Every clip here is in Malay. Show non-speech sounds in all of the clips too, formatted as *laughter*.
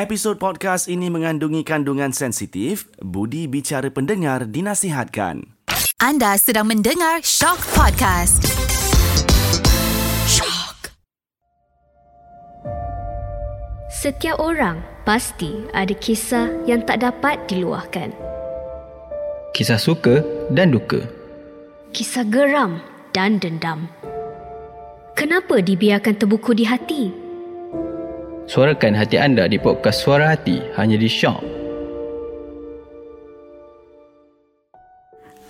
Episod podcast ini mengandungi kandungan sensitif, budi bicara pendengar dinasihatkan. Anda sedang mendengar Shock Podcast. Shock. Setiap orang pasti ada kisah yang tak dapat diluahkan. Kisah suka dan duka. Kisah geram dan dendam. Kenapa dibiarkan terbuku di hati? Suarakan hati anda di podcast Suara Hati hanya di Shock.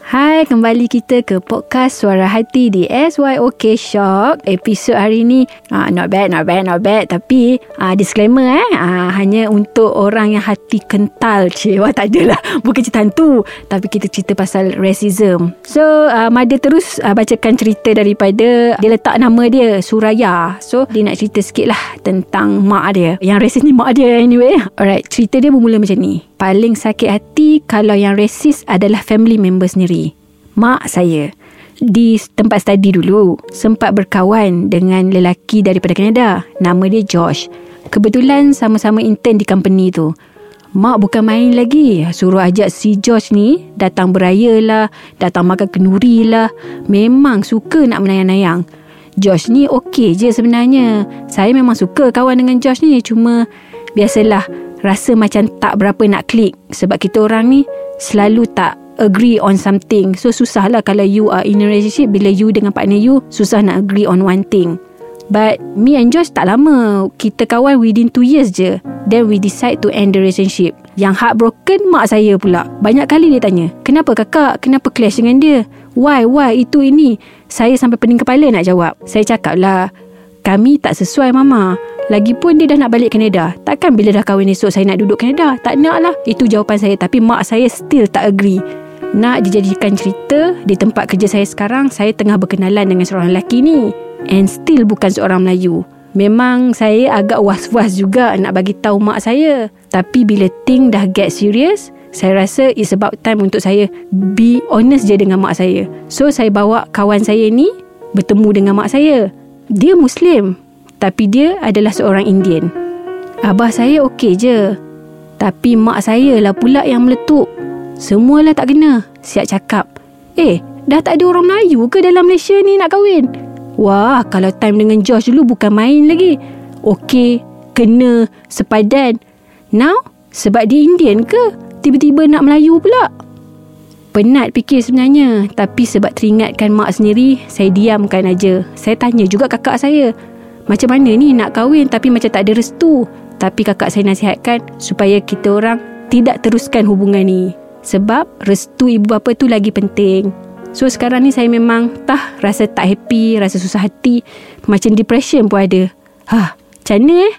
Hai, kembali kita ke podcast Suara Hati di SYOK Shock. Episod hari ni, uh, not bad, not bad, not bad. Tapi, uh, disclaimer eh, uh, hanya untuk orang yang hati kental. Cik, wah tak adalah. *laughs* Bukan cerita hantu. Tapi kita cerita pasal racism. So, uh, Mada terus uh, bacakan cerita daripada, dia letak nama dia, Suraya. So, dia nak cerita sikit lah tentang mak dia. Yang racist ni mak dia anyway. Alright, cerita dia bermula macam ni. Paling sakit hati kalau yang racist adalah family member sendiri mak saya di tempat study dulu sempat berkawan dengan lelaki daripada Canada nama dia Josh. Kebetulan sama-sama intern di company tu. Mak bukan main lagi. Suruh ajak si Josh ni datang beraya lah datang makan kenuri lah. Memang suka nak menayang-nayang. Josh ni okey je sebenarnya. Saya memang suka kawan dengan Josh ni. Cuma biasalah rasa macam tak berapa nak klik. Sebab kita orang ni selalu tak agree on something. So susah lah kalau you are in a relationship bila you dengan partner you susah nak agree on one thing. But me and Josh tak lama. Kita kawan within 2 years je. Then we decide to end the relationship. Yang heartbroken mak saya pula. Banyak kali dia tanya, kenapa kakak? Kenapa clash dengan dia? Why? Why? Itu ini. Saya sampai pening kepala nak jawab. Saya cakap lah, kami tak sesuai mama. Lagipun dia dah nak balik Canada. Takkan bila dah kahwin esok saya nak duduk Canada? Tak nak lah. Itu jawapan saya. Tapi mak saya still tak agree nak dijadikan cerita di tempat kerja saya sekarang saya tengah berkenalan dengan seorang lelaki ni. And still bukan seorang Melayu. Memang saya agak was-was juga nak bagi tahu mak saya. Tapi bila thing dah get serious saya rasa it's about time untuk saya be honest je dengan mak saya. So saya bawa kawan saya ni bertemu dengan mak saya. Dia muslim tapi dia adalah seorang Indian. Abah saya okey je. Tapi mak saya lah pula yang meletup Semualah tak kena. Siap cakap. Eh, dah tak ada orang Melayu ke dalam Malaysia ni nak kahwin? Wah, kalau time dengan Josh dulu bukan main lagi. Okey, kena, sepadan. Now, sebab dia Indian ke? Tiba-tiba nak Melayu pula. Penat fikir sebenarnya. Tapi sebab teringatkan mak sendiri, saya diamkan aja. Saya tanya juga kakak saya. Macam mana ni nak kahwin tapi macam tak ada restu? Tapi kakak saya nasihatkan supaya kita orang tidak teruskan hubungan ni. Sebab restu ibu bapa tu lagi penting. So sekarang ni saya memang tah rasa tak happy, rasa susah hati, macam depression pun ada. Ha, macam mana eh?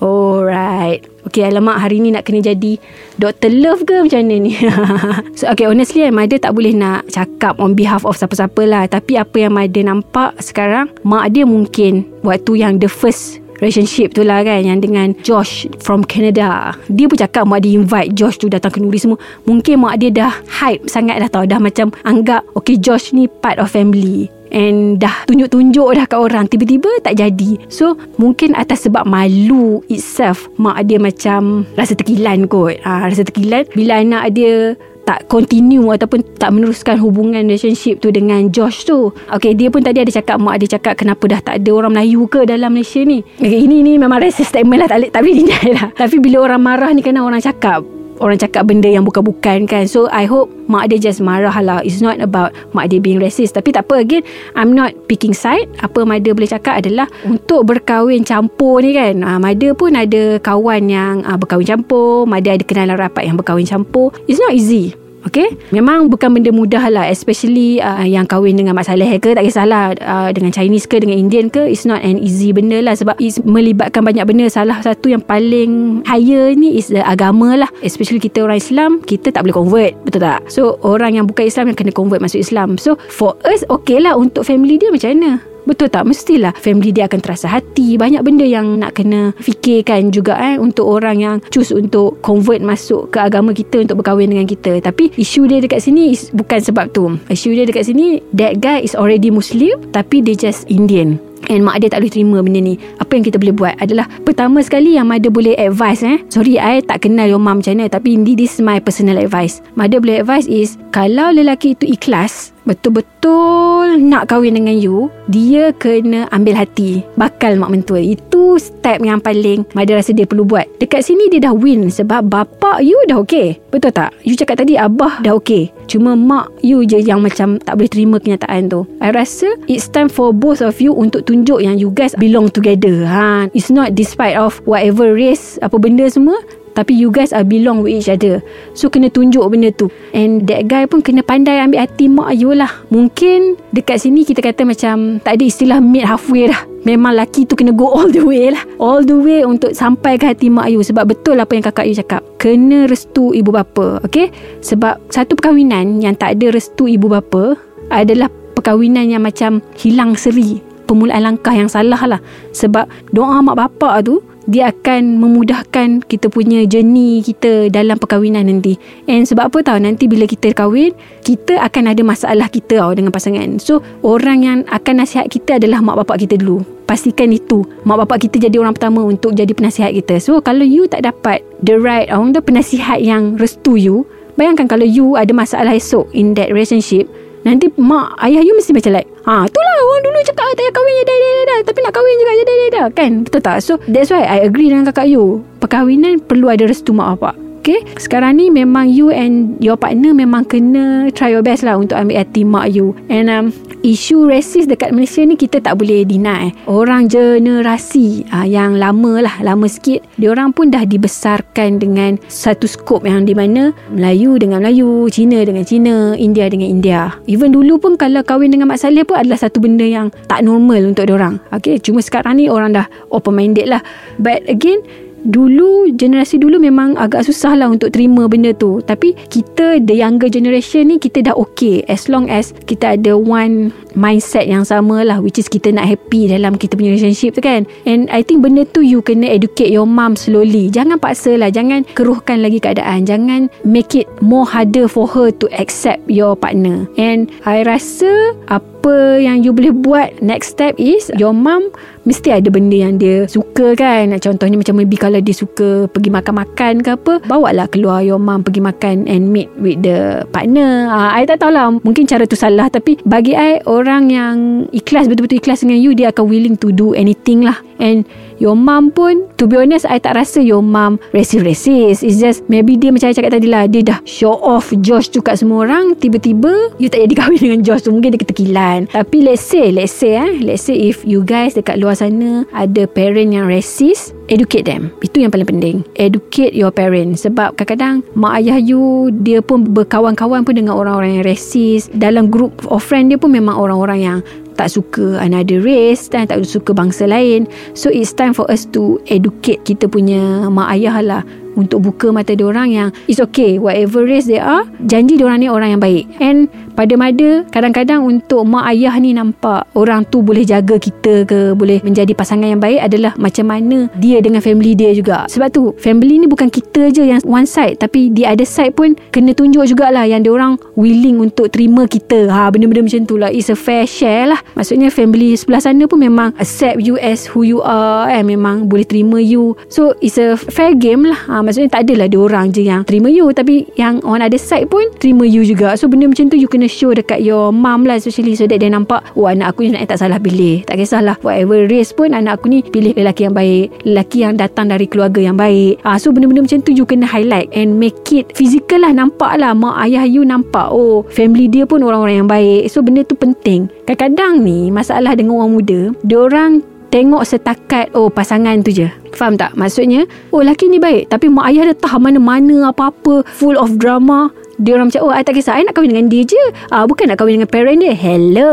Alright. Okay, alamak hari ni nak kena jadi Dr. Love ke macam mana ni? *laughs* so, okay, honestly, Mada tak boleh nak cakap on behalf of siapa-siapa lah. Tapi apa yang Mada nampak sekarang, mak dia mungkin waktu yang the first relationship tu lah kan yang dengan Josh from Canada. Dia pun cakap mak dia invite Josh tu datang ke Nuri semua. Mungkin mak dia dah hype sangat dah tau. Dah macam anggap okay Josh ni part of family. And dah tunjuk-tunjuk dah kat orang. Tiba-tiba tak jadi. So mungkin atas sebab malu itself Mak dia macam Rasa terkilan kot. Ha, Rasa terkilan. Bila anak dia tak continue ataupun tak meneruskan hubungan relationship tu dengan Josh tu. Okay, dia pun tadi ada cakap, mak dia cakap kenapa dah tak ada orang Melayu ke dalam Malaysia ni. Okay, ini ni memang racist statement lah, tak boleh, boleh deny lah. Tapi bila orang marah ni kena orang cakap, orang cakap benda yang bukan-bukan kan. So, I hope mak dia just marah lah. It's not about mak dia being racist. Tapi tak apa, again, I'm not picking side. Apa Mada boleh cakap adalah untuk berkahwin campur ni kan. Uh, Mada pun ada kawan yang uh, berkahwin campur. Mada ada kenalan rapat yang berkahwin campur. It's not easy. Okay Memang bukan benda mudah lah Especially uh, Yang kahwin dengan Mak Saleh ke Tak kisahlah uh, Dengan Chinese ke Dengan Indian ke It's not an easy benda lah Sebab it's melibatkan banyak benda. Salah satu yang paling Higher ni Is the agama lah. Especially kita orang Islam Kita tak boleh convert Betul tak? So orang yang bukan Islam Yang kena convert masuk Islam. So for us Okay lah Untuk family dia macam mana Betul tak? Mestilah family dia akan terasa hati. Banyak benda yang nak kena fikirkan juga eh untuk orang yang choose untuk convert masuk ke agama kita untuk berkahwin dengan kita. Tapi isu dia dekat sini is, bukan sebab tu. Isu dia dekat sini that guy is already Muslim tapi dia just Indian. And mak dia tak boleh terima benda ni Apa yang kita boleh buat adalah Pertama sekali yang mother boleh advise eh Sorry I tak kenal your mom macam mana Tapi this is my personal advice Mother boleh advise is Kalau lelaki itu ikhlas betul-betul nak kahwin dengan you, dia kena ambil hati bakal mak mentua. Itu step yang paling Mada rasa dia perlu buat. Dekat sini dia dah win sebab bapak you dah okey. Betul tak? You cakap tadi abah dah okey. Cuma mak you je yang macam tak boleh terima kenyataan tu. I rasa it's time for both of you untuk tunjuk yang you guys belong together. Ha, it's not despite of whatever race apa benda semua tapi you guys are belong with each other. So kena tunjuk benda tu. And that guy pun kena pandai ambil hati mak you lah. Mungkin dekat sini kita kata macam Tak ada istilah meet halfway lah. Memang laki tu kena go all the way lah. All the way untuk sampai ke hati mak you. Sebab betul apa yang kakak you cakap. Kena restu ibu bapa Okay Sebab satu perkahwinan yang tak ada restu ibu bapa Adalah perkahwinan yang macam hilang seri. Pemulaan langkah yang salah lah. Sebab doa mak bapak tu dia akan memudahkan kita punya journey kita dalam perkahwinan nanti. And sebab apa tahu nanti bila kita kahwin, kita akan ada masalah kita tau dengan pasangan. So, orang yang akan nasihat kita adalah mak bapak kita dulu. Pastikan itu. Mak bapak kita jadi orang pertama untuk jadi penasihat kita. So, kalau you tak dapat the right, orang tu penasihat yang restu you, bayangkan kalau you ada masalah esok in that relationship, Nanti mak ayah you mesti macam like Ha itulah orang dulu cakap tak payah kahwin je dah, dah, dah, dah. Tapi nak kahwin juga je dah, dah, dah. Kan betul tak So that's why I agree dengan kakak you Perkahwinan perlu ada restu mak bapak Okay Sekarang ni memang you and your partner Memang kena try your best lah Untuk ambil hati mak you. And um, isu resis dekat Malaysia ni Kita tak boleh deny. Orang generasi uh, yang lama lah Lama sikit Diorang pun dah dibesarkan dengan Satu skop yang di mana Melayu dengan Melayu Cina dengan Cina India dengan India. Even dulu pun Kalau kahwin dengan Mak Saleh pun Adalah satu benda yang Tak normal untuk diorang. Okay Cuma sekarang ni Orang dah open minded lah. But again Dulu generasi dulu memang agak susah lah untuk terima benda tu. Tapi kita the younger generation ni kita dah okay. As long as kita ada one mindset yang sama lah Which is kita nak happy dalam kita punya relationship tu kan. And I think benda tu you kena educate your mom slowly. Jangan paksa lah Jangan keruhkan lagi keadaan. Jangan make it more harder for her to accept your partner. And I rasa apa yang you boleh buat next step is Your mom mesti ada benda yang dia suka kan. Contohnya macam maybe kalau dia suka pergi makan-makan ke apa Bawa lah keluar your mom pergi makan and meet with the partner. Uh, I tak tahulah mungkin cara tu salah Tapi bagi I orang yang ikhlas betul-betul ikhlas dengan you Dia akan willing to do anything lah. And your mom pun To be honest I tak rasa your mom Racist-racist It's just Maybe dia macam saya cakap tadi lah Dia dah show off Josh tu kat semua orang Tiba-tiba You tak jadi *laughs* kahwin dengan Josh tu Mungkin dia ketekilan Tapi let's say Let's say eh Let's say if you guys Dekat luar sana Ada parent yang racist Educate them. Itu yang paling penting. Educate your parents. Sebab kadang-kadang Mak ayah you Dia pun berkawan-kawan pun Dengan orang-orang yang racist. Dalam group of friend dia pun Memang orang-orang yang tak suka another race dan tak suka bangsa lain. So it's time for us to educate kita punya mak ayah lah untuk buka mata orang yang it's okay whatever race they are janji orang ni orang yang baik. And pada mada kadang-kadang untuk mak ayah ni nampak orang tu boleh jaga kita ke boleh menjadi pasangan yang baik adalah macam mana dia dengan family dia juga. Sebab tu family ni bukan kita je yang one side tapi di other side pun kena tunjuk jugalah yang dia orang willing untuk terima kita. Ha benda-benda macam tu lah. It's a fair share lah. Maksudnya family sebelah sana pun memang accept you as who you are eh memang boleh terima you. So it's a fair game lah. Ha, maksudnya tak adalah dia orang je yang terima you tapi yang on other side pun terima you juga. So benda macam tu you kena show dekat your mom lah especially so that dia nampak oh anak aku ni tak salah pilih. Tak kisahlah whatever race pun anak aku ni pilih lelaki yang baik lelaki yang datang dari keluarga yang baik. Ah, so benda-benda macam tu you kena highlight and make it physical lah nampak lah. Mak ayah you nampak oh family dia pun orang-orang yang baik. So benda tu penting. Kadang-kadang ni masalah dengan orang muda dia orang tengok setakat oh pasangan tu je. Faham tak? Maksudnya Oh laki ni baik Tapi mak ayah dah tahu mana-mana apa-apa Full of drama. Dia orang macam Oh I tak kisah I nak kahwin dengan dia je. Ah, Bukan nak kahwin dengan parent dia. Hello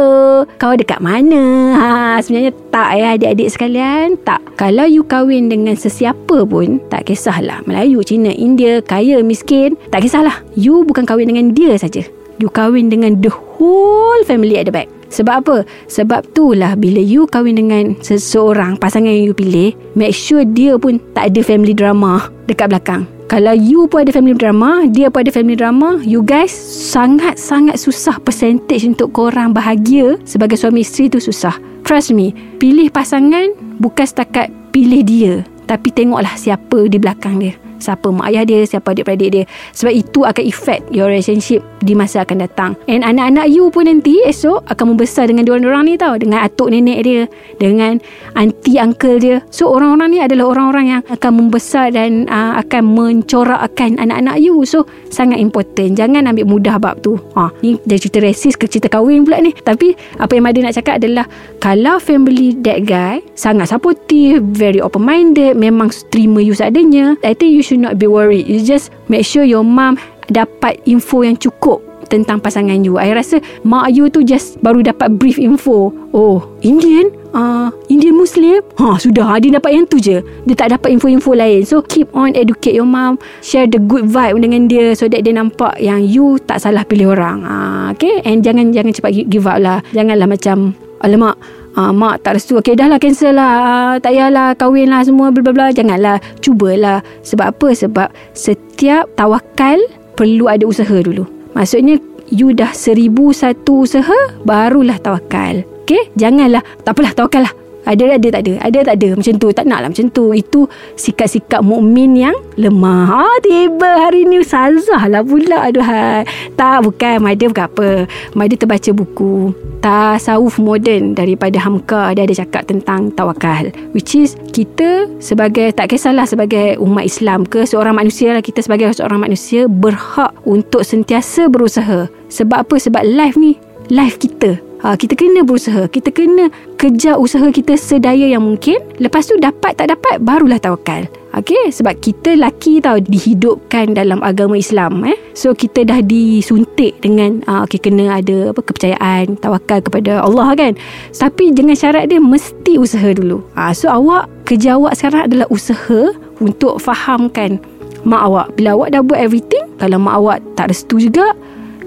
Kau dekat mana? *laughs* Ha, Sebenarnya tak ya adik-adik sekalian Tak. Kalau you kahwin dengan sesiapa pun Tak kisahlah. Melayu, Cina, India Kaya, miskin Tak kisahlah. You bukan kahwin dengan dia saja. You kahwin dengan the whole family at the back Sebab apa? Sebab itulah bila you kahwin dengan seseorang, pasangan yang you pilih, make sure dia pun tak ada family drama dekat belakang. Kalau you pun ada family drama, dia pun ada family drama, you guys sangat-sangat susah percentage untuk korang bahagia sebagai suami isteri tu susah. Trust me, pilih pasangan bukan setakat pilih dia, tapi tengoklah siapa di belakang dia siapa mak ayah dia siapa adik-beradik dia. Sebab itu akan effect your relationship di masa akan datang. And anak-anak you pun nanti esok akan membesar dengan diorang-diorang ni tau. Dengan atuk nenek dia dengan aunty uncle dia. So orang-orang ni adalah orang-orang yang akan membesar dan uh, akan mencorakkan anak-anak you. So sangat important. Jangan ambil mudah bab tu. Ha, ni jadi cerita resis ke cerita kahwin pula ni. Tapi apa yang Mada nak cakap adalah kalau family that guy sangat supportive very open minded memang terima you seadanya I think you should not be worried. You just make sure your mom dapat info yang cukup tentang pasangan you. I rasa mak you tu just baru dapat brief info. Oh, Indian? Uh, Indian Muslim? Ha, sudah. Dia dapat yang tu je. Dia tak dapat info-info lain. So, keep on educate your mom. Share the good vibe dengan dia so that dia nampak yang you tak salah pilih orang. Uh, okay? And jangan jangan cepat give up lah. Janganlah macam, alamak, Ah, mak tak restu. Okey dah lah cancel lah. Ah, Tak payahlah kahwin lah semua bla bla bla. Janganlah. Cubalah. Sebab apa? Sebab setiap tawakal Perlu ada usaha dulu. Maksudnya You dah seribu satu usaha Barulah tawakal. Okay Janganlah. Tak apalah tawakal lah ada ada tak ada. Ada tak ada. Macam tu. Tak nak lah macam tu. Itu sikap-sikap mukmin yang Lemah. Ah, Tiba hari ni Sazah lah pula. Aduh hai. Tak bukan. Mada bukan apa Mada terbaca buku. Tasawuf moden Daripada Hamka. Dia ada cakap tentang Tawakal. Which is Kita sebagai Tak kisahlah sebagai Umat Islam ke Seorang manusia lah. Kita sebagai seorang manusia Berhak Untuk sentiasa berusaha. Sebab apa? Sebab life ni Life kita Ha, kita kena berusaha. Kita kena kejar usaha kita sedaya yang mungkin. Lepas tu dapat tak dapat, barulah tawakal. Okay, sebab kita laki tau dihidupkan dalam agama Islam eh. So kita dah disuntik dengan uh, okay, kena ada apa kepercayaan, tawakal kepada Allah kan. Tapi dengan syarat dia mesti usaha dulu. Uh, so awak kerja awak sekarang adalah usaha untuk fahamkan mak awak. Bila awak dah buat everything, kalau mak awak tak restu juga,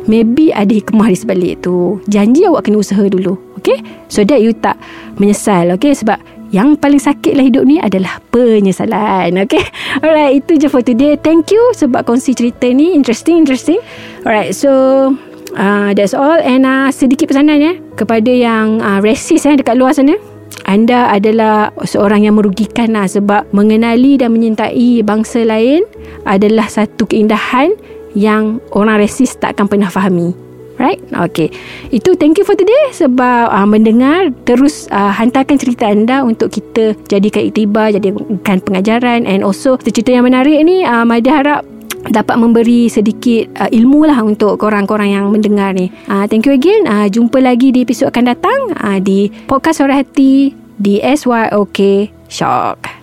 maybe ada hikmah di sebalik tu. Janji awak kena usaha dulu. Okay? So that you tak menyesal. Okay? Sebab yang paling sakit lah hidup ni adalah penyesalan. Okay? *laughs* Alright, itu je for today. Thank you sebab kongsi cerita ni. Interesting, interesting. Alright, so uh, that's all. And uh, sedikit pesanan ya kepada yang uh, racist eh, dekat luar sana. Anda adalah seorang yang merugikan lah sebab mengenali dan menyintai bangsa lain adalah satu keindahan yang orang resis tak akan pernah fahami. Right? Okay. Itu thank you for today sebab uh, mendengar terus uh, hantarkan cerita anda untuk kita jadikan iktibar, jadikan pengajaran and also cerita yang menarik ni uh, Maida harap dapat memberi sedikit uh, ilmu lah untuk korang-korang yang mendengar ni. Uh, thank you again. Uh, jumpa lagi di episod akan datang uh, di Podcast Suara Hati di SYOK Shock.